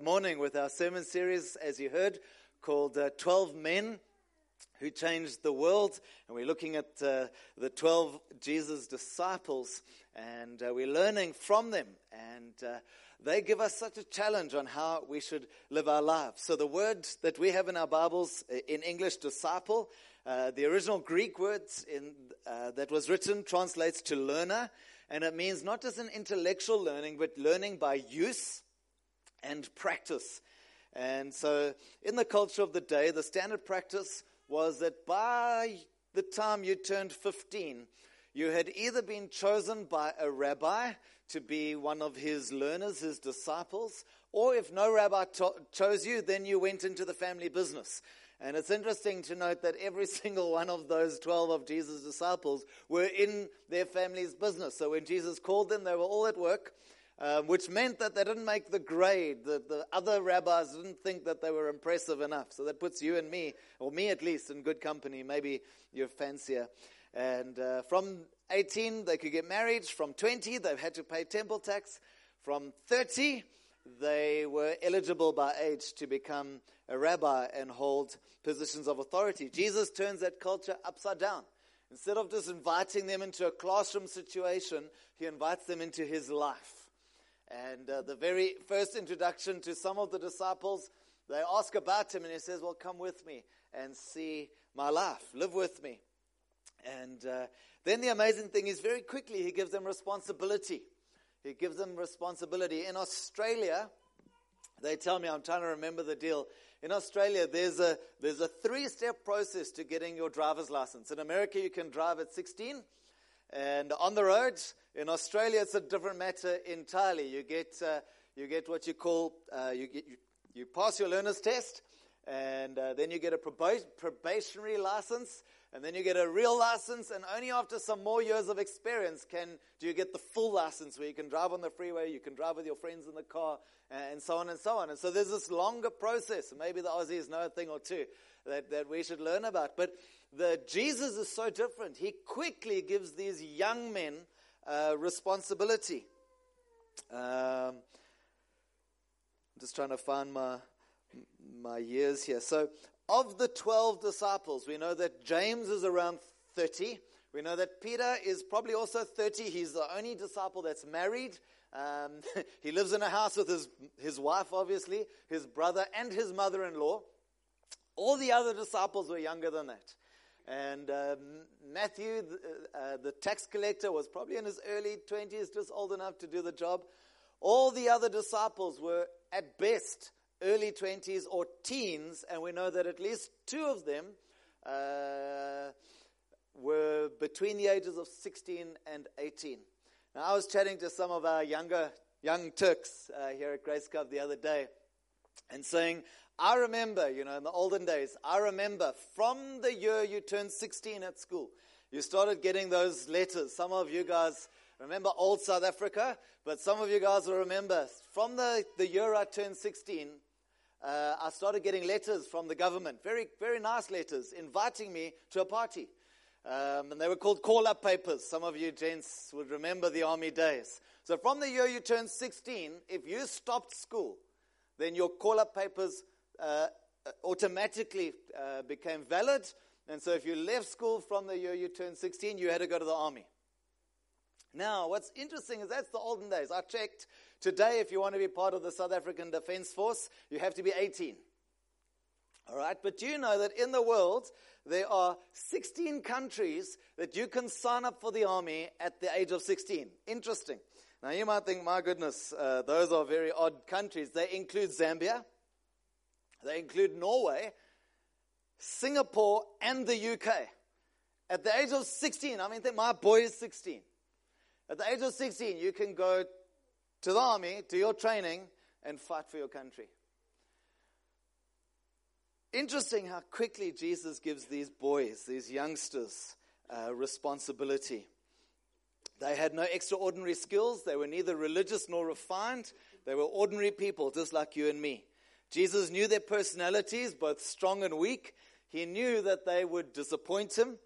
morning with our sermon series, as you heard, called uh, 12 Men Who Changed the World. And we're looking at uh, the 12 Jesus disciples and uh, we're learning from them. And uh, they give us such a challenge on how we should live our lives. So the word that we have in our Bibles uh, in English, disciple, the original Greek word that was written translates to learner. And it means not just an intellectual learning, but learning by use and practice. And so, in the culture of the day, the standard practice was that by the time you turned 15, you had either been chosen by a rabbi to be one of his learners, his disciples, or if no rabbi to- chose you, then you went into the family business. And it's interesting to note that every single one of those 12 of Jesus' disciples were in their family's business. So when Jesus called them, they were all at work, um, which meant that they didn't make the grade. The, the other rabbis didn't think that they were impressive enough. So that puts you and me, or me at least, in good company. Maybe you're fancier. And uh, from 18, they could get married. From 20, they had to pay temple tax. From 30, they were eligible by age to become a rabbi and hold positions of authority. Jesus turns that culture upside down. Instead of just inviting them into a classroom situation, he invites them into his life. And uh, the very first introduction to some of the disciples, they ask about him, and he says, Well, come with me and see my life, live with me. And uh, then the amazing thing is, very quickly, he gives them responsibility. He gives them responsibility. In Australia, they tell me, I'm trying to remember the deal. In Australia, there's a, there's a three step process to getting your driver's license. In America, you can drive at 16. And on the road, in Australia, it's a different matter entirely. You get, uh, you get what you call, uh, you, get, you, you, pass your learner's test, and uh, then you get a probationary license, and then you get a real license, and only after some more years of experience can do you get the full license where you can drive on the freeway, you can drive with your friends in the car, and so on and so on. And so there's this longer process. Maybe the Aussies know a thing or two that, that we should learn about. But the Jesus is so different. He quickly gives these young men uh, responsibility. Um, I'm just trying to find my my years here. So of the 12 disciples, we know that James is around 30. We know that Peter is probably also 30. He's the only disciple that's married. Um, he lives in a house with his, his wife, obviously, his brother, and his mother in law. All the other disciples were younger than that. And uh, Matthew, the, uh, the tax collector, was probably in his early 20s, just old enough to do the job. All the other disciples were, at best, early 20s or teens, and we know that at least two of them uh, were between the ages of 16 and 18. Now, I was chatting to some of our younger young Turks uh, here at Grace Cup the other day and saying, I remember, you know, in the olden days, I remember from the year you turned 16 at school, you started getting those letters. Some of you guys remember old South Africa, but some of you guys will remember from the, the year I turned 16, uh, I started getting letters from the government, very, very nice letters, inviting me to a party. Um, and they were called call up papers. Some of you gents would remember the army days. So from the year you turned 16, if you stopped school, then your call up papers uh, automatically uh, became valid. And so if you left school from the year you turned 16, you had to go to the army. Now, what's interesting is that's the olden days. I checked. Today, if you want to be part of the South African Defense Force, you have to be 18. All right, but do you know that in the world, there are 16 countries that you can sign up for the army at the age of 16? Interesting. Now, you might think, my goodness, uh, those are very odd countries. They include Zambia, they include Norway, Singapore, and the UK. At the age of 16, I mean, my boy is 16. At the age of 16, you can go to the army, to your training, and fight for your country. Interesting how quickly Jesus gives these boys, these youngsters, uh, responsibility. They had no extraordinary skills. They were neither religious nor refined. They were ordinary people, just like you and me. Jesus knew their personalities, both strong and weak. He knew that they would disappoint him,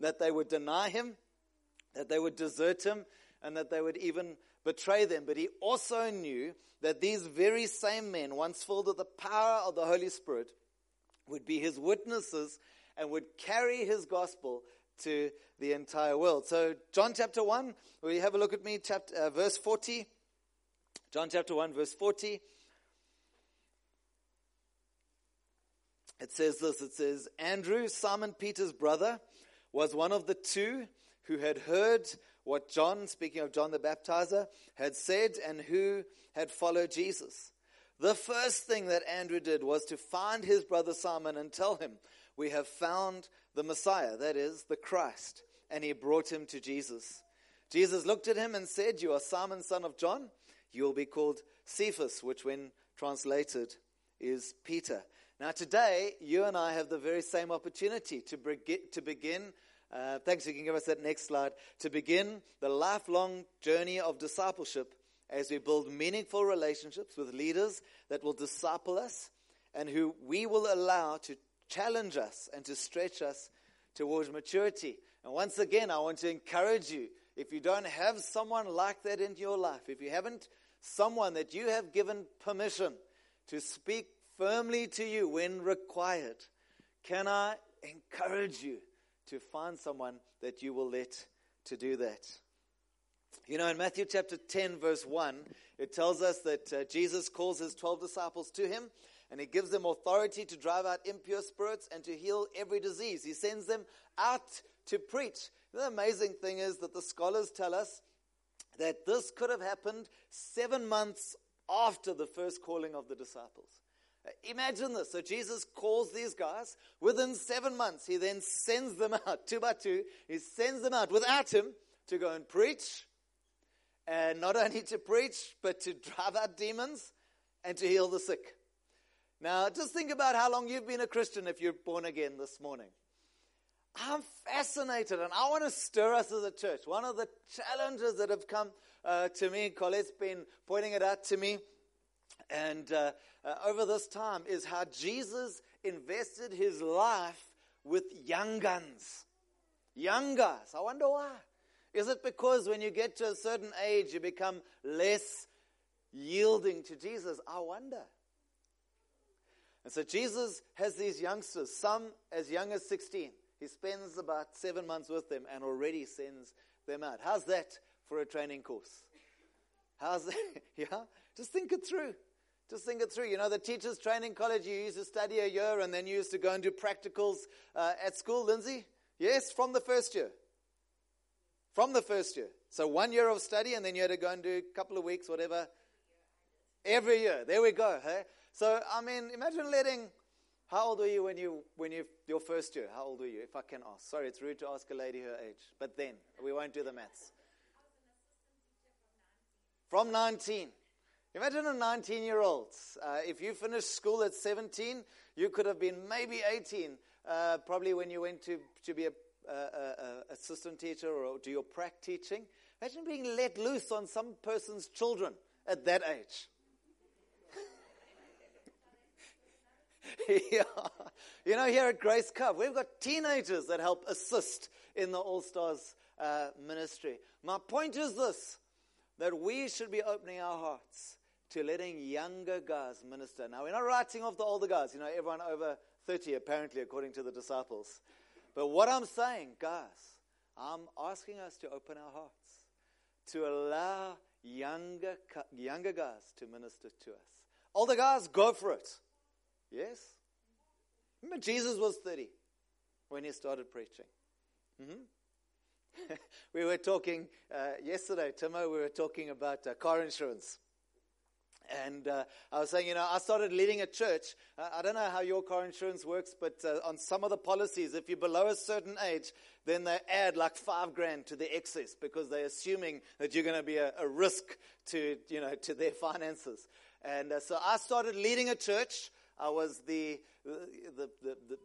that they would deny him, that they would desert him, and that they would even betray them. But he also knew that these very same men, once filled with the power of the Holy Spirit, would be his witnesses and would carry his gospel to the entire world. So, John chapter 1, will you have a look at me? Chapter, uh, verse 40. John chapter 1, verse 40. It says this it says, Andrew, Simon Peter's brother, was one of the two who had heard what John, speaking of John the Baptizer, had said and who had followed Jesus. The first thing that Andrew did was to find his brother Simon and tell him, We have found the Messiah, that is, the Christ. And he brought him to Jesus. Jesus looked at him and said, You are Simon, son of John. You will be called Cephas, which, when translated, is Peter. Now, today, you and I have the very same opportunity to, to begin uh, thanks, you can give us that next slide. To begin the lifelong journey of discipleship as we build meaningful relationships with leaders that will disciple us and who we will allow to challenge us and to stretch us towards maturity. And once again, I want to encourage you if you don't have someone like that in your life, if you haven't someone that you have given permission to speak firmly to you when required, can I encourage you to find someone that you will let to do that. You know, in Matthew chapter 10, verse 1, it tells us that uh, Jesus calls his 12 disciples to him and he gives them authority to drive out impure spirits and to heal every disease. He sends them out to preach. The amazing thing is that the scholars tell us that this could have happened seven months after the first calling of the disciples. Imagine this. So Jesus calls these guys. Within seven months, he then sends them out, two by two. He sends them out without him to go and preach. And not only to preach, but to drive out demons and to heal the sick. Now, just think about how long you've been a Christian if you're born again this morning. I'm fascinated and I want to stir us as a church. One of the challenges that have come uh, to me, Colette's been pointing it out to me, and uh, uh, over this time is how Jesus invested his life with young guns. Young guys. I wonder why. Is it because when you get to a certain age, you become less yielding to Jesus? I wonder. And so Jesus has these youngsters, some as young as 16. He spends about seven months with them and already sends them out. How's that for a training course? How's that? yeah? Just think it through. Just think it through. You know, the teachers' training college, you used to study a year and then you used to go and do practicals uh, at school, Lindsay? Yes, from the first year. From the first year. So one year of study and then you had to go and do a couple of weeks, whatever. Every year. There we go. Hey? So, I mean, imagine letting. How old were you when you when you your first year? How old were you, if I can ask? Sorry, it's rude to ask a lady her age, but then we won't do the maths. From 19. Imagine a 19 year old. Uh, if you finished school at 17, you could have been maybe 18, uh, probably when you went to, to be a, assistant teacher or do your prac teaching. Imagine being let loose on some person's children at that age. yeah. You know, here at Grace Cup, we've got teenagers that help assist in the All Stars uh, ministry. My point is this that we should be opening our hearts to letting younger guys minister. Now, we're not writing off the older guys, you know, everyone over 30, apparently, according to the disciples. But what I'm saying, guys, I'm asking us to open our hearts, to allow younger, younger guys to minister to us. Older guys, go for it. Yes? Remember, Jesus was 30 when he started preaching. Mm-hmm. we were talking uh, yesterday, Timo, we were talking about uh, car insurance. And uh, I was saying, you know, I started leading a church. Uh, I don't know how your car insurance works, but uh, on some of the policies, if you're below a certain age, then they add like five grand to the excess because they're assuming that you're going to be a, a, risk to, you know, to their finances. And uh, so I started leading a church. I was the, the, the, the,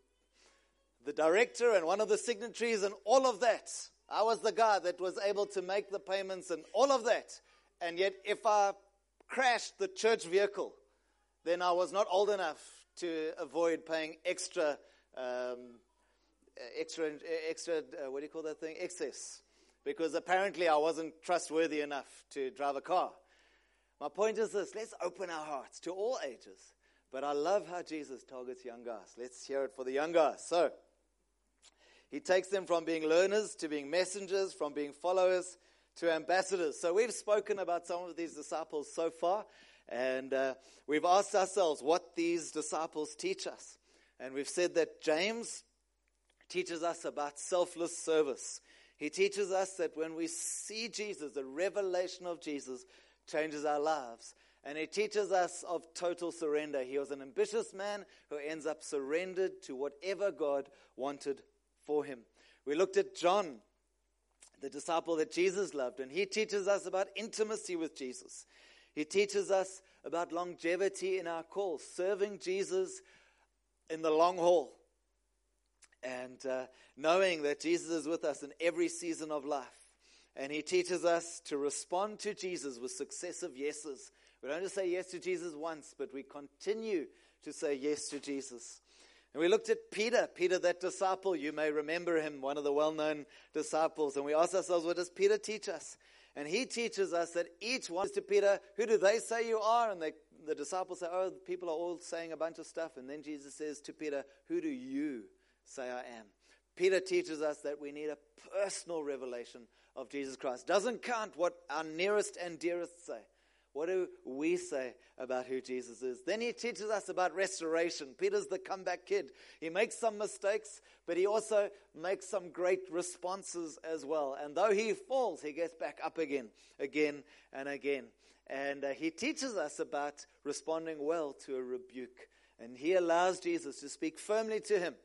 the director and one of the signatories and all of that. I was the guy that was able to make the payments and all of that. And yet, if I crashed the church vehicle, then I was not old enough to avoid paying extra, um, extra, extra. Uh, what do you call that thing? Excess, because apparently I wasn't trustworthy enough to drive a car. My point is this let's open our hearts to all ages. But I love how Jesus targets young guys. Let's hear it for the young guys. So, he takes them from being learners to being messengers, from being followers to ambassadors. So, we've spoken about some of these disciples so far, and uh, we've asked ourselves what these disciples teach us. And we've said that James teaches us about selfless service. He teaches us that when we see Jesus, the revelation of Jesus changes our lives. And he teaches us of total surrender. He was an ambitious man who ends up surrendered to whatever God wanted for him. We looked at John, the disciple that Jesus loved, and he teaches us about intimacy with Jesus. He teaches us about longevity in our call, serving Jesus in the long haul, and uh, knowing that Jesus is with us in every season of life. And he teaches us to respond to Jesus with successive yeses. We don't just say yes to Jesus once, but we continue to say yes to Jesus. And we looked at Peter, Peter, that disciple. You may remember him, one of the well known disciples. And we asked ourselves, what does Peter teach us? And he teaches us that each one to Peter, who do they say you are? And they, the disciples say, oh, people are all saying a bunch of stuff. And then Jesus says to Peter, who do you say I am? Peter teaches us that we need a personal revelation of Jesus Christ. Doesn't count what our nearest and dearest say. What do we say about who Jesus is? Then he teaches us about restoration. Peter's the comeback kid. He makes some mistakes, but he also makes some great responses as well. And though he falls, he gets back up again, again and again. And uh, he teaches us about responding well to a rebuke. And he allows Jesus to speak firmly to him.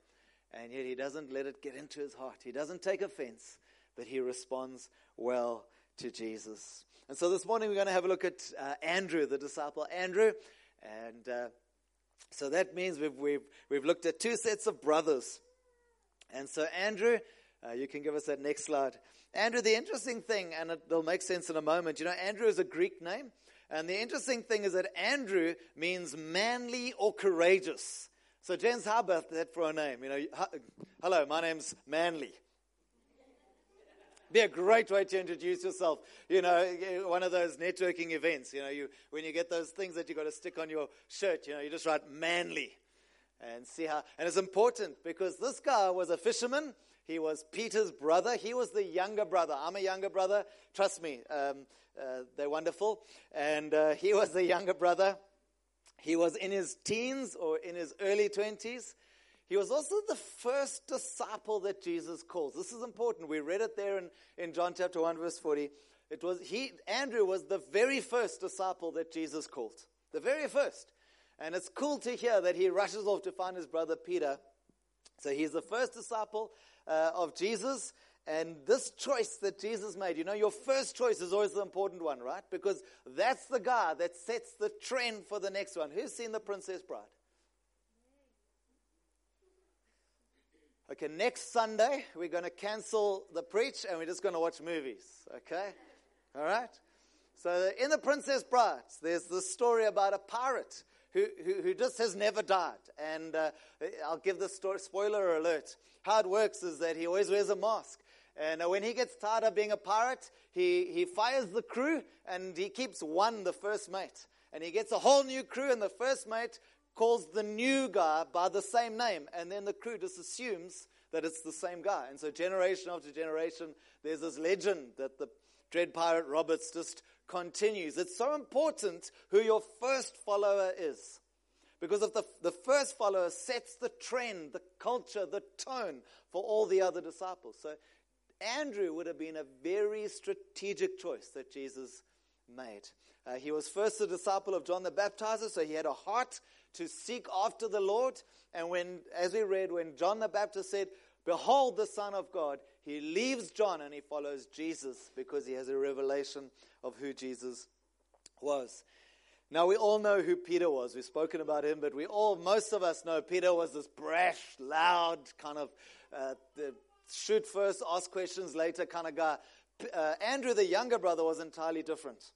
And yet he doesn't let it get into his heart. He doesn't take offense, but he responds well to Jesus. And so this morning we're going to have a look at uh, Andrew, the disciple Andrew. And uh, so that means we've, we've, we've looked at two sets of brothers. And so, Andrew, uh, you can give us that next slide. Andrew, the interesting thing, and it'll make sense in a moment, you know, Andrew is a Greek name. And the interesting thing is that Andrew means manly or courageous. So, Jens, how about that for a name? You know, hello, my name's Manly be a great way to introduce yourself. You know, one of those networking events, you know, you, when you get those things that you've got to stick on your shirt, you know, you just write manly and see how. And it's important because this guy was a fisherman. He was Peter's brother. He was the younger brother. I'm a younger brother. Trust me, um, uh, they're wonderful. And uh, he was the younger brother. He was in his teens or in his early 20s. He was also the first disciple that Jesus calls. This is important. We read it there in, in John chapter 1, verse 40. It was he, Andrew was the very first disciple that Jesus called. The very first. And it's cool to hear that he rushes off to find his brother Peter. So he's the first disciple uh, of Jesus. And this choice that Jesus made, you know, your first choice is always the important one, right? Because that's the guy that sets the trend for the next one. Who's seen The Princess Bride? Okay, next Sunday, we're going to cancel the preach and we're just going to watch movies. Okay? All right? So, in The Princess Bride, there's this story about a pirate who, who, who just has never died. And uh, I'll give the story, spoiler alert. How it works is that he always wears a mask. And uh, when he gets tired of being a pirate, he, he fires the crew and he keeps one, the first mate. And he gets a whole new crew, and the first mate calls the new guy by the same name, and then the crew just assumes that it's the same guy. And so, generation after generation, there's this legend that the Dread Pirate Roberts just continues. It's so important who your first follower is. Because if the, the first follower sets the trend, the culture, the tone for all the other disciples. So, Andrew would have been a very strategic choice that Jesus made. Uh, he was first a disciple of John the Baptizer, so he had a heart to seek after the Lord. And when, as we read, when John the Baptist said, Behold the Son of God, he leaves John and he follows Jesus because he has a revelation of who Jesus was. Now, we all know who Peter was. We've spoken about him, but we all, most of us know Peter was this brash, loud, kind of uh, shoot first, ask questions later kind of guy. Uh, Andrew, the younger brother, was entirely different.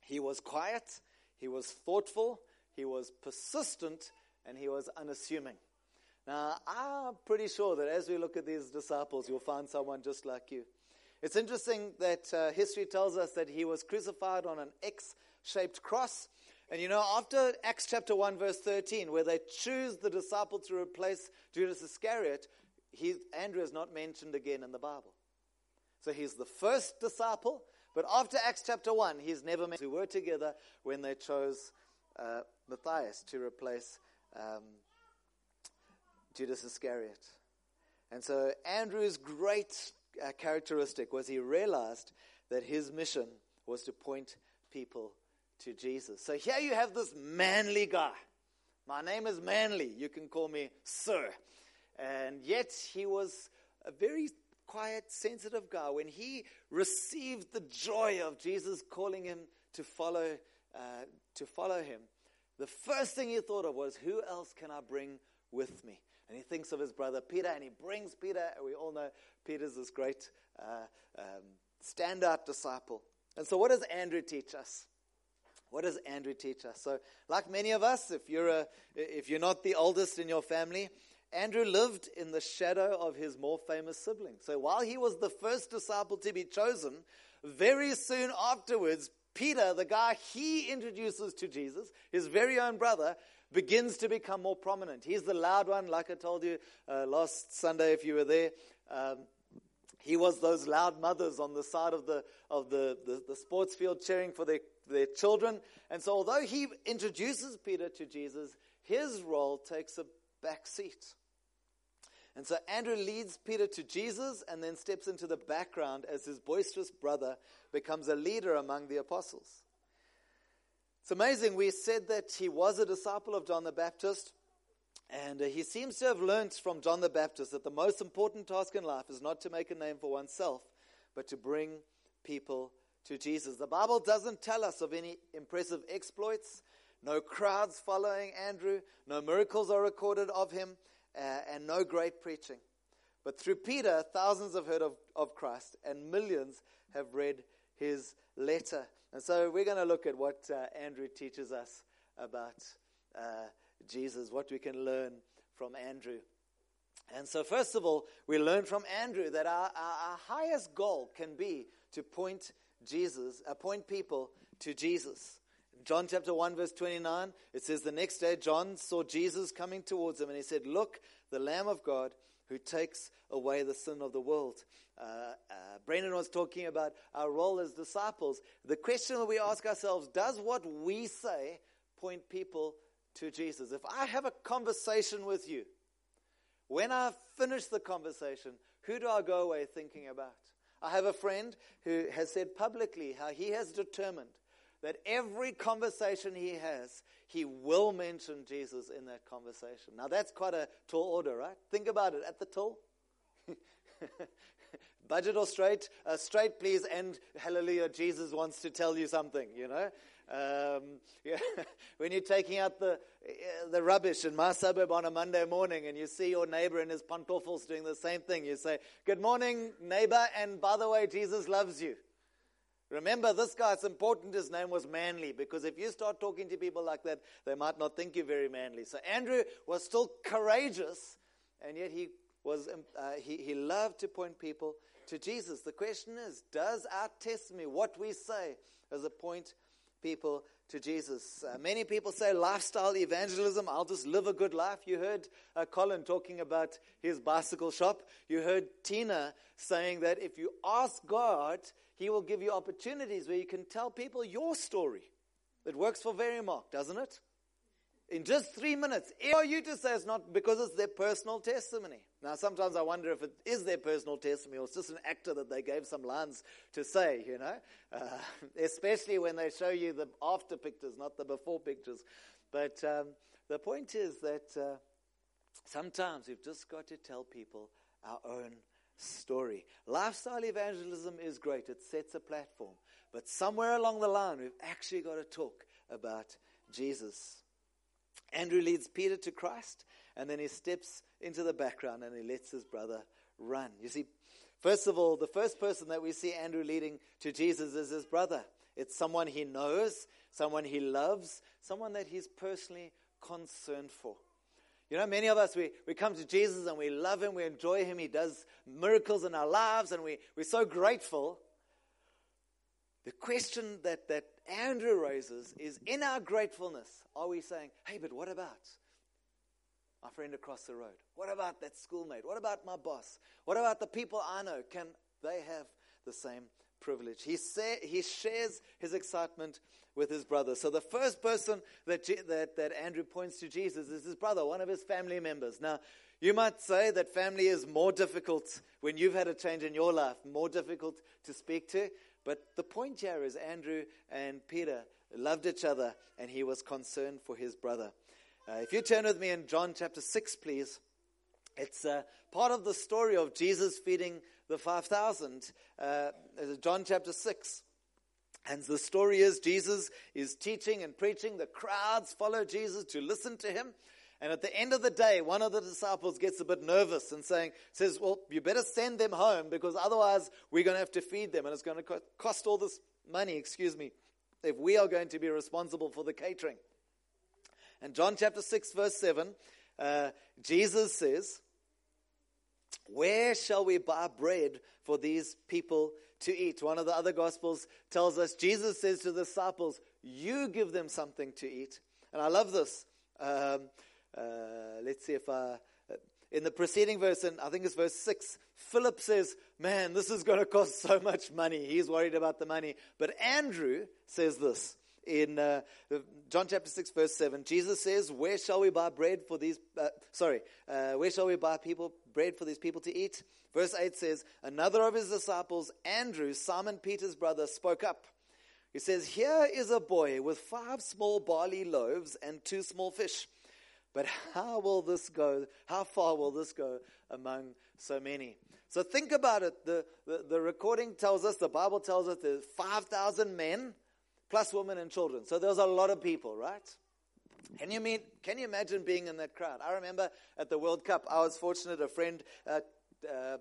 He was quiet, he was thoughtful, he was persistent, and he was unassuming. Now, I'm pretty sure that as we look at these disciples, you'll find someone just like you. It's interesting that uh, history tells us that he was crucified on an X shaped cross. And you know, after Acts chapter 1, verse 13, where they choose the disciple to replace Judas Iscariot, he, Andrew is not mentioned again in the Bible. So he's the first disciple, but after Acts chapter 1, he's never mentioned. Who were together when they chose uh, Matthias to replace um, Judas Iscariot. And so Andrew's great uh, characteristic was he realized that his mission was to point people to Jesus. So here you have this manly guy. My name is Manly. You can call me Sir. And yet he was a very quiet, sensitive guy. When he received the joy of Jesus calling him to follow, uh, to follow him, the first thing he thought of was, Who else can I bring with me? And he thinks of his brother Peter, and he brings Peter. And we all know Peter's this great uh, um, standout disciple. And so, what does Andrew teach us? What does Andrew teach us? So, like many of us, if you're, a, if you're not the oldest in your family, Andrew lived in the shadow of his more famous sibling. So, while he was the first disciple to be chosen, very soon afterwards, Peter, the guy he introduces to Jesus, his very own brother, begins to become more prominent. He's the loud one, like I told you uh, last Sunday if you were there. Um, he was those loud mothers on the side of the of the, the, the, sports field cheering for their, their children. And so although he introduces Peter to Jesus, his role takes a back seat. And so Andrew leads Peter to Jesus and then steps into the background as his boisterous brother becomes a leader among the apostles. It's amazing. We said that he was a disciple of John the Baptist, and he seems to have learnt from John the Baptist that the most important task in life is not to make a name for oneself, but to bring people to Jesus. The Bible doesn't tell us of any impressive exploits, no crowds following Andrew, no miracles are recorded of him, uh, and no great preaching. But through Peter, thousands have heard of, of Christ, and millions have read his letter. And so we're going to look at what uh, Andrew teaches us about uh, Jesus, what we can learn from Andrew. And so, first of all, we learn from Andrew that our, our, our highest goal can be to point Jesus, uh, point people to Jesus. John chapter 1, verse 29, it says, The next day John saw Jesus coming towards him, and he said, Look, the Lamb of God who takes away the sin of the world. Uh, uh, Brendan was talking about our role as disciples. The question that we ask ourselves does what we say point people to Jesus? If I have a conversation with you, when I finish the conversation, who do I go away thinking about? I have a friend who has said publicly how he has determined that every conversation he has, he will mention Jesus in that conversation. Now, that's quite a tall order, right? Think about it at the till. Budget or straight? Uh, straight, please, and hallelujah, Jesus wants to tell you something, you know? Um, yeah. when you're taking out the, uh, the rubbish in my suburb on a Monday morning and you see your neighbor in his pantoffels doing the same thing, you say, Good morning, neighbor, and by the way, Jesus loves you. Remember, this guy, it's important his name was Manly, because if you start talking to people like that, they might not think you very manly. So Andrew was still courageous, and yet he, was, um, uh, he, he loved to point people to Jesus. The question is, does our testimony, what we say, as a point people to Jesus. Uh, many people say lifestyle evangelism, I'll just live a good life. You heard uh, Colin talking about his bicycle shop. You heard Tina saying that if you ask God, He will give you opportunities where you can tell people your story. It works for Verimark, doesn't it? in just three minutes. For you to say it's not because it's their personal testimony. Now, sometimes I wonder if it is their personal testimony or it's just an actor that they gave some lines to say, you know, uh, especially when they show you the after pictures, not the before pictures. But um, the point is that uh, sometimes we've just got to tell people our own story. Lifestyle evangelism is great, it sets a platform. But somewhere along the line, we've actually got to talk about Jesus. Andrew leads Peter to Christ, and then he steps into the background and he lets his brother run. You see, first of all, the first person that we see Andrew leading to Jesus is his brother. It's someone he knows, someone he loves, someone that he's personally concerned for. You know, many of us, we, we come to Jesus and we love him, we enjoy him, he does miracles in our lives, and we, we're so grateful. The question that, that Andrew raises is in our gratefulness, are we saying, hey, but what about my friend across the road? What about that schoolmate? What about my boss? What about the people I know? Can they have the same privilege? He, say, he shares his excitement with his brother. So the first person that, that, that Andrew points to Jesus is his brother, one of his family members. Now, you might say that family is more difficult when you've had a change in your life, more difficult to speak to. But the point here is Andrew and Peter loved each other and he was concerned for his brother. Uh, if you turn with me in John chapter 6, please. It's uh, part of the story of Jesus feeding the 5,000. Uh, John chapter 6. And the story is Jesus is teaching and preaching. The crowds follow Jesus to listen to him. And at the end of the day, one of the disciples gets a bit nervous and saying, says, well, you better send them home because otherwise we're going to have to feed them and it's going to cost all this money, excuse me, if we are going to be responsible for the catering. And John chapter 6 verse 7, uh, Jesus says, where shall we buy bread for these people to eat? One of the other gospels tells us Jesus says to the disciples, you give them something to eat. And I love this. Um, uh, let's see if I, uh, in the preceding verse, and I think it's verse 6, Philip says, Man, this is going to cost so much money. He's worried about the money. But Andrew says this in uh, John chapter 6, verse 7. Jesus says, Where shall we buy bread for these, uh, sorry, uh, where shall we buy people bread for these people to eat? Verse 8 says, Another of his disciples, Andrew, Simon Peter's brother, spoke up. He says, Here is a boy with five small barley loaves and two small fish. But how will this go? How far will this go among so many? So think about it. The, the, the recording tells us, the Bible tells us there's 5,000 men plus women and children. So there's a lot of people, right? Can you, mean, can you imagine being in that crowd? I remember at the World Cup, I was fortunate, a friend uh, uh, uh,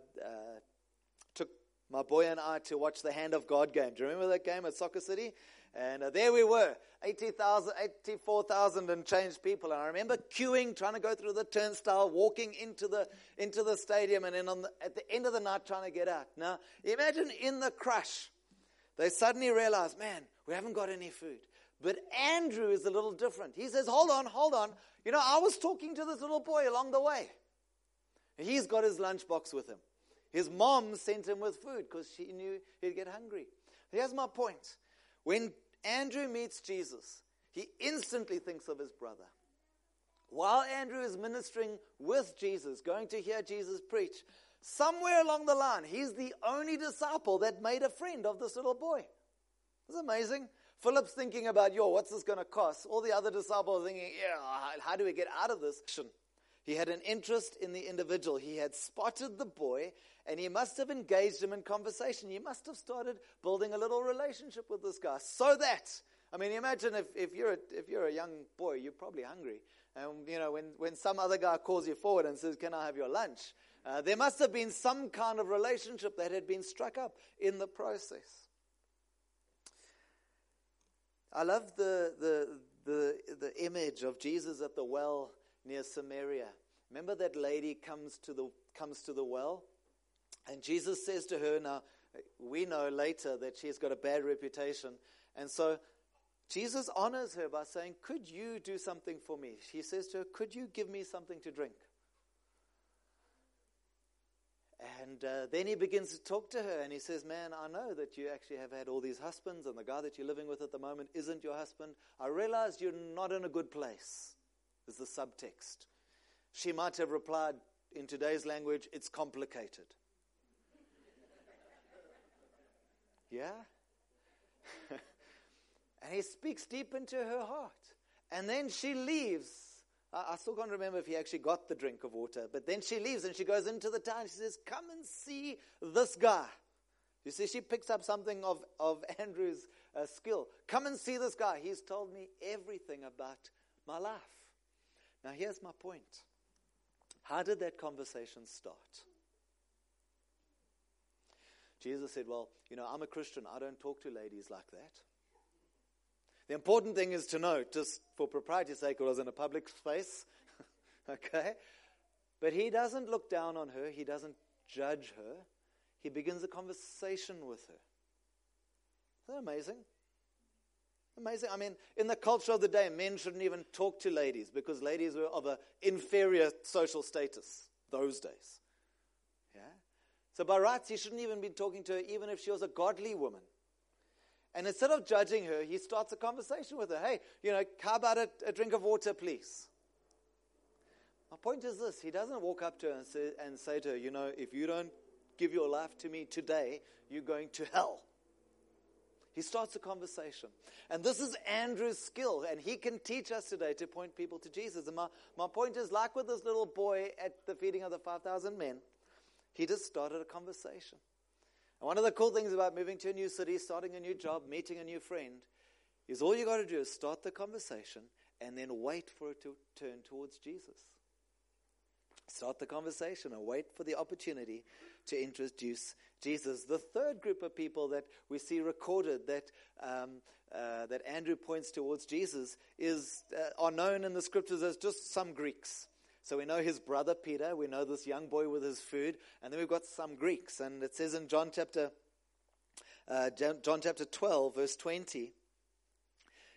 took my boy and I to watch the Hand of God game. Do you remember that game at Soccer City? And uh, there we were, 80,000, 84,000 and changed people. And I remember queuing, trying to go through the turnstile, walking into the, into the stadium, and then the, at the end of the night trying to get out. Now, imagine in the crush, they suddenly realize, man, we haven't got any food. But Andrew is a little different. He says, hold on, hold on. You know, I was talking to this little boy along the way. He's got his lunchbox with him. His mom sent him with food because she knew he'd get hungry. Here's my point. When Andrew meets Jesus, he instantly thinks of his brother. While Andrew is ministering with Jesus, going to hear Jesus preach, somewhere along the line, he's the only disciple that made a friend of this little boy. It's amazing. Philip's thinking about, yo, what's this going to cost? All the other disciples are thinking, yeah, how do we get out of this? He had an interest in the individual. He had spotted the boy and he must have engaged him in conversation. He must have started building a little relationship with this guy so that, I mean, imagine if, if, you're, a, if you're a young boy, you're probably hungry. And, you know, when, when some other guy calls you forward and says, Can I have your lunch? Uh, there must have been some kind of relationship that had been struck up in the process. I love the, the, the, the image of Jesus at the well near Samaria. Remember that lady comes to the, comes to the well? And Jesus says to her, now, we know later that she's got a bad reputation. And so Jesus honors her by saying, Could you do something for me? He says to her, Could you give me something to drink? And uh, then he begins to talk to her and he says, Man, I know that you actually have had all these husbands, and the guy that you're living with at the moment isn't your husband. I realize you're not in a good place, is the subtext. She might have replied in today's language, It's complicated. Yeah? and he speaks deep into her heart. And then she leaves. I, still can't remember if he actually got the drink of water, but then she leaves and she goes into the town. She says, Come and see this guy. You see, she picks up something of, of Andrew's uh, skill. Come and see this guy. He's told me everything about my life. Now, here's my point. How did that conversation start? Jesus said, Well, you know, I'm a Christian. I don't talk to ladies like that. The important thing is to note, just for propriety's sake, it was in a public space. Okay? But he doesn't look down on her, he doesn't judge her. He begins a conversation with her. Isn't that amazing? Amazing. I mean, in the culture of the day, men shouldn't even talk to ladies because ladies were of an inferior social status those days. Yeah? So by rights, he shouldn't even be talking to her, even if she was a godly woman. And instead of judging her, he starts a conversation with her. Hey, you know, how about a, a drink of water, please? My point is this He doesn't walk up to her and say, and say to her, you know, if you don't give your life to me today, you're going to hell. He starts a conversation. And this is Andrew's skill, and he can teach us today to point people to Jesus. And my, my point is like with this little boy at the feeding of the 5,000 men, he just started a conversation. And one of the cool things about moving to a new city, starting a new job, meeting a new friend, is all you got to do is start the conversation and then wait for it to turn towards Jesus. Start the conversation and wait for the opportunity to introduce Jesus. The third group of people that we see recorded that, um, uh, that Andrew points towards Jesus is, uh, are known in the scriptures as just some Greeks. So we know his brother Peter, we know this young boy with his food, and then we've got some Greeks. And it says in John chapter, uh, John chapter 12, verse 20,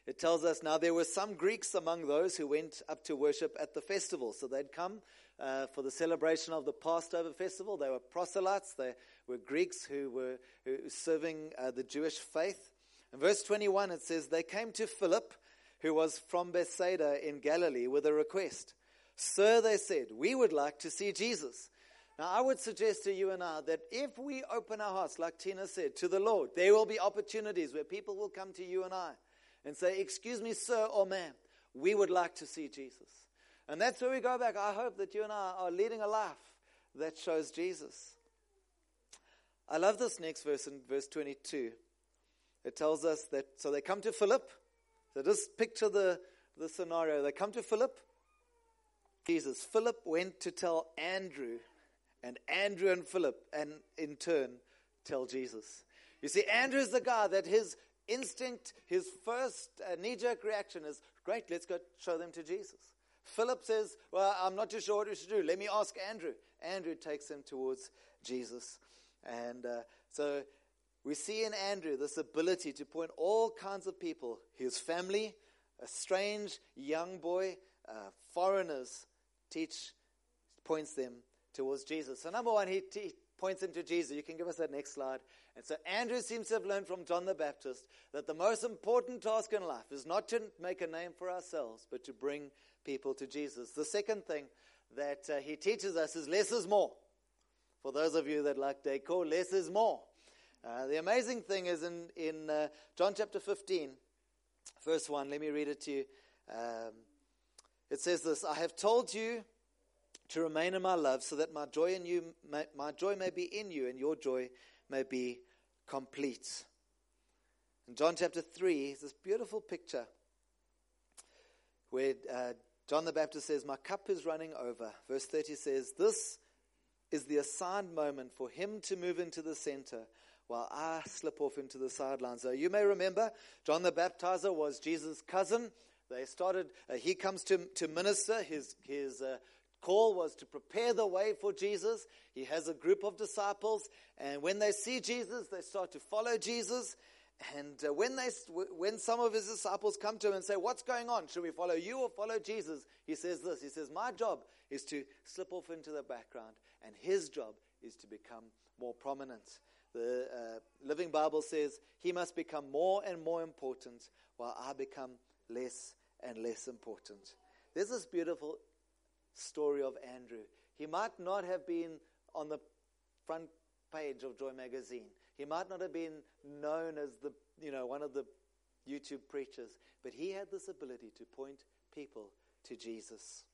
it tells us now there were some Greeks among those who went up to worship at the festival. So they'd come uh, for the celebration of the Passover festival. They were proselytes, they were Greeks who were, who serving uh, the Jewish faith. In verse 21, it says, They came to Philip, who was from Bethsaida in Galilee, with a request. Sir, they said, we would like to see Jesus. Now, I would suggest to you and I that if we open our hearts, like Tina said, to the Lord, there will be opportunities where people will come to you and I and say, Excuse me, sir or ma'am, we would like to see Jesus. And that's where we go back. I hope that you and I are leading a life that shows Jesus. I love this next verse in verse 22. It tells us that, so they come to Philip. So just picture the, the scenario. They come to Philip. Jesus. Philip went to tell Andrew, and Andrew and Philip, and in turn, tell Jesus. You see, Andrew is the guy that his instinct, his first uh, knee jerk reaction is, Great, let's go show them to Jesus. Philip says, Well, I'm not too sure what we should do. Let me ask Andrew. Andrew takes him towards Jesus. And uh, so we see in Andrew this ability to point all kinds of people, his family, a strange young boy, uh, foreigners, teach, points them towards Jesus. So, number one, he, points them to Jesus. You can give us that next slide. And so, Andrew seems to have learned from John the Baptist that the most important task in life is not to make a name for ourselves, but to bring people to Jesus. The second thing that uh, he teaches us is less is more. For those of you that like decor, less is more. Uh, the amazing thing is in, in uh, John chapter 15, verse 1, let me read it to you. Um, it says this I have told you to remain in my love so that my joy in you may, my joy may be in you and your joy may be complete. In John chapter 3, this beautiful picture where uh, John the Baptist says, My cup is running over. Verse 30 says, This is the assigned moment for him to move into the center while I slip off into the sidelines. So you may remember, John the Baptizer was Jesus' cousin. They started, uh, he comes to, to minister. His, his uh, call was to prepare the way for Jesus. He has a group of disciples, and when they see Jesus, they start to follow Jesus. And uh, when, they, when some of his disciples come to him and say, What's going on? Should we follow you or follow Jesus? He says this He says, My job is to slip off into the background, and his job is to become more prominent. The uh, Living Bible says, He must become more and more important while I become less and less important. There's this beautiful story of Andrew. He might not have been on the front page of Joy magazine. He might not have been known as the, you know, one of the YouTube preachers, but he had this ability to point people to Jesus.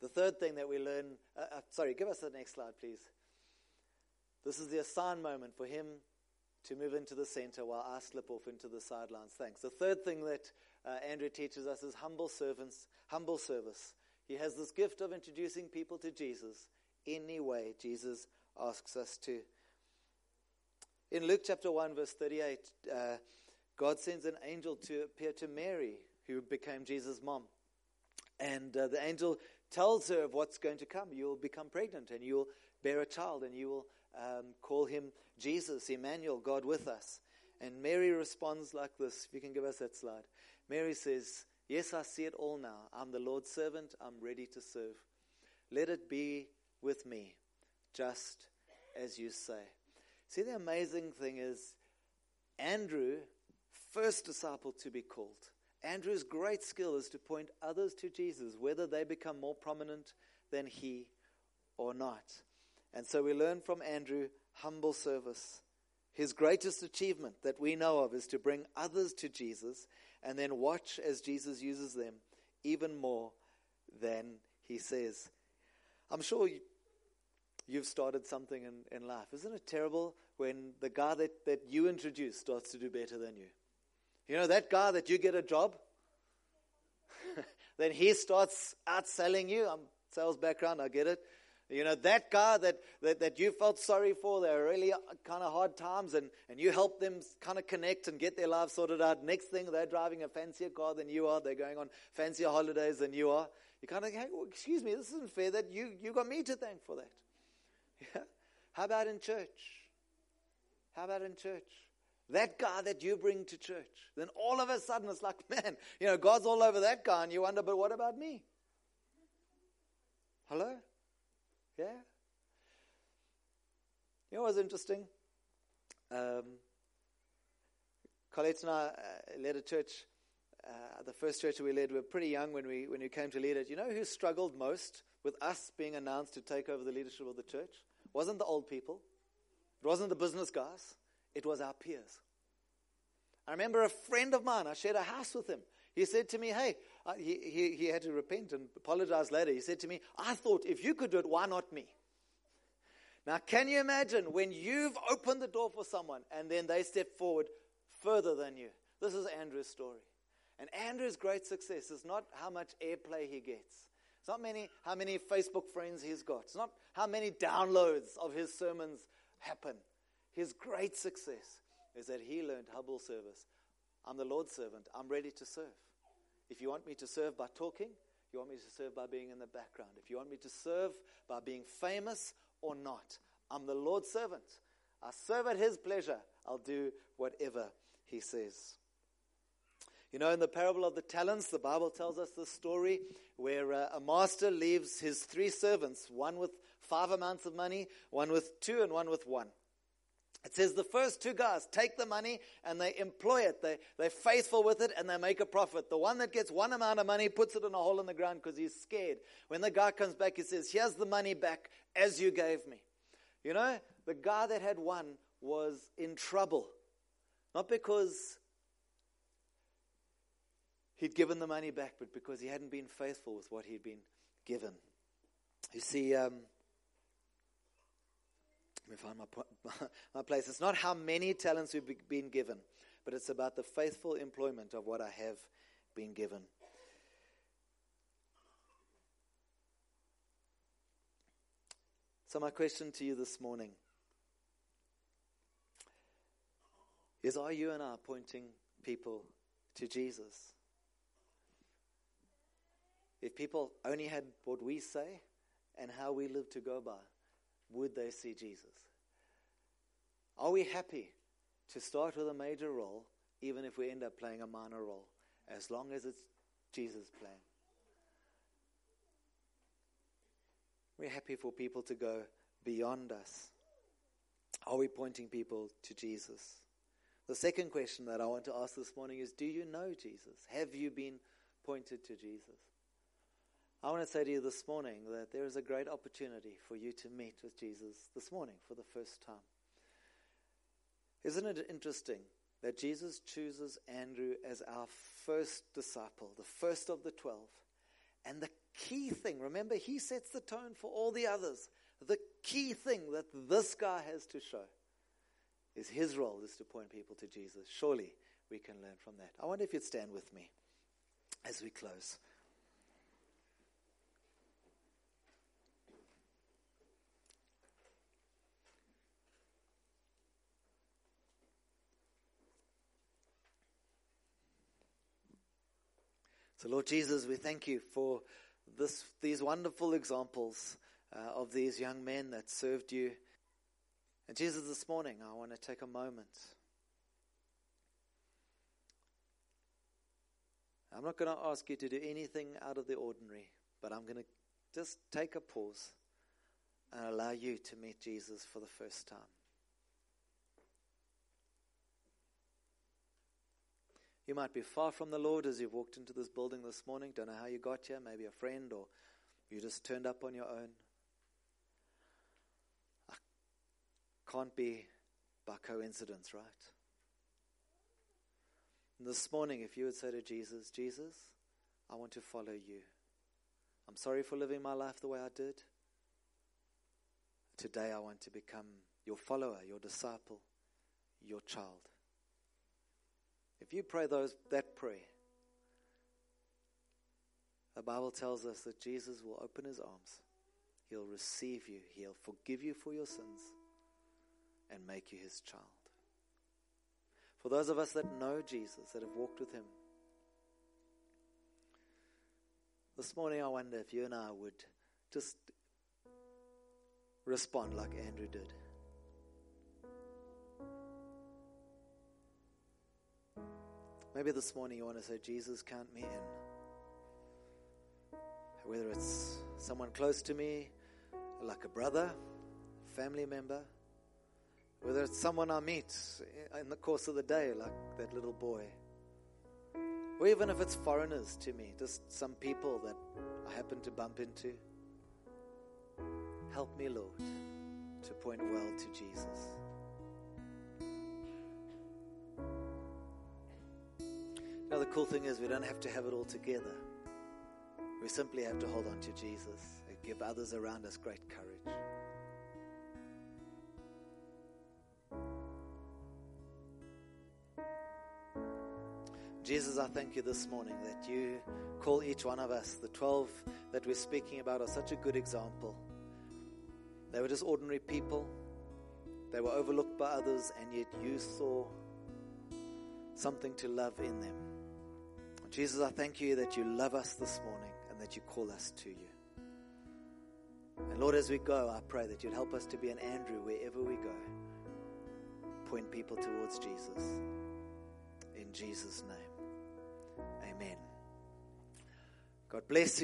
The third thing that we learn, uh, uh, sorry, give us the next slide, please. This is the assigned moment for him to move into the center while I slip off into the sidelines. Thanks. The third thing that uh, Andrew teaches us is humble servants, humble service. He has this gift of introducing people to Jesus any way Jesus asks us to. In Luke chapter 1, verse 38, uh, God sends an angel to appear to Mary, who became Jesus' mom. And uh, the angel tells her of what's going to come. You'll become pregnant and you'll bear a child and you will um, call him Jesus, Emmanuel, God with us. And Mary responds like this. If you can give us that slide. Mary says, Yes, I see it all now. I'm the Lord's servant. I'm ready to serve. Let it be with me, just as you say. See, the amazing thing is, Andrew, first disciple to be called. Andrew's great skill is to point others to Jesus, whether they become more prominent than he or not. And so we learn from Andrew humble service. His greatest achievement that we know of is to bring others to Jesus and then watch as Jesus uses them even more than he says. I'm sure you've started something in, in life. Isn't it terrible when the guy that, that you introduce starts to do better than you? You know, that guy that you get a job, then he starts outselling you. I'm sales background, I get it. You know, that guy that, that, that you felt sorry for, they're really kind of hard times, and, and you help them kind of connect and get their lives sorted out. Next thing, they're driving a fancier car than you are. They're going on fancier holidays than you are. You kind of, hey, well, excuse me, this isn't fair that you, you got me to thank for that. Yeah? How about in church? How about in church? That guy that you bring to church. Then all of a sudden it's like, man, you know, God's all over that guy, and you wonder, but what about me? Hello? Yeah? You know what's interesting? Um, Colette and I uh, led a church. Uh, the first church we led, we were pretty young when we when we came to lead it. You know who struggled most with us being announced to take over the leadership of the church? It wasn't the old people. It wasn't the business guys. It was our peers. I remember a friend of mine. I shared a house with him. He said to me, Hey, he, he, he had to repent and apologize later. He said to me, I thought if you could do it, why not me? Now, can you imagine when you've opened the door for someone and then they step forward further than you? This is Andrew's story. And Andrew's great success is not how much airplay he gets. It's not many, how many Facebook friends he's got. It's not how many downloads of his sermons happen. His great success is that he learned humble service. I'm the Lord's servant. I'm ready to serve. If you want me to serve by talking, you want me to serve by being in the background. If you want me to serve by being famous or not, I'm the Lord's servant. I serve at His pleasure. I'll do whatever He says. You know, in the parable of the talents, the Bible tells us the story where uh, a master leaves his three servants, one with five amounts of money, one with two, and one with one. It says the first two guys take the money and they employ it. They, they're faithful with it and they make a profit. The one that gets one amount of money puts it in a hole in the ground because he's scared. When the guy comes back, he says, Here's the money back as you gave me. You know, the guy that had one was in trouble. Not because he'd given the money back, but because he hadn't been faithful with what he'd been given. You see, um, me find my, my place. It's not how many talents we've been given, but it's about the faithful employment of what I have been given. So, my question to you this morning is Are you and I pointing people to Jesus? If people only had what we say and how we live to go by, would they see Jesus? Are we happy to start with a major role, even if we end up playing a minor role, as long as it's Jesus' plan? We're happy for people to go beyond us. Are we pointing people to Jesus? The second question that I want to ask this morning is Do you know Jesus? Have you been pointed to Jesus? I want to say to you this morning that there is a great opportunity for you to meet with Jesus this morning for the first time. Isn't it interesting that Jesus chooses Andrew as our first disciple, the first of the twelve? And the key thing, remember, he sets the tone for all the others. The key thing that this guy has to show is his role is to point people to Jesus. Surely we can learn from that. I wonder if you'd stand with me as we close. So, Lord Jesus, we thank you for this, these wonderful examples uh, of these young men that served you. And Jesus, this morning, I want to take a moment. I'm not going to ask you to do anything out of the ordinary, but I'm going to just take a pause and allow you to meet Jesus for the first time. You might be far from the Lord as you've walked into this building this morning. Don't know how you got here. Maybe a friend or you just turned up on your own. I can't be by coincidence, right? And this morning, if you would say to Jesus, Jesus, I want to follow you. I'm sorry for living my life the way I did. Today, I want to become your follower, your disciple, your child. If you pray those, that prayer, the Bible tells us that Jesus will open his arms. He'll receive you. He'll forgive you for your sins and make you his child. For those of us that know Jesus, that have walked with him, this morning I wonder if you and I would just respond like Andrew did. Maybe this morning you want to say, Jesus, count me in. Whether it's someone close to me, like a brother, family member, whether it's someone I meet in the course of the day, like that little boy, or even if it's foreigners to me, just some people that I happen to bump into. Help me, Lord, to point well to Jesus. The cool thing is, we don't have to have it all together. We simply have to hold on to Jesus and give others around us great courage. Jesus, I thank you this morning that you call each one of us, the 12 that we're speaking about, are such a good example. They were just ordinary people, they were overlooked by others, and yet you saw something to love in them. Jesus, I thank you that you love us this morning and that you call us to you. And Lord, as we go, I pray that you'd help us to be an Andrew wherever we go. Point people towards Jesus. In Jesus' name. Amen. God bless you.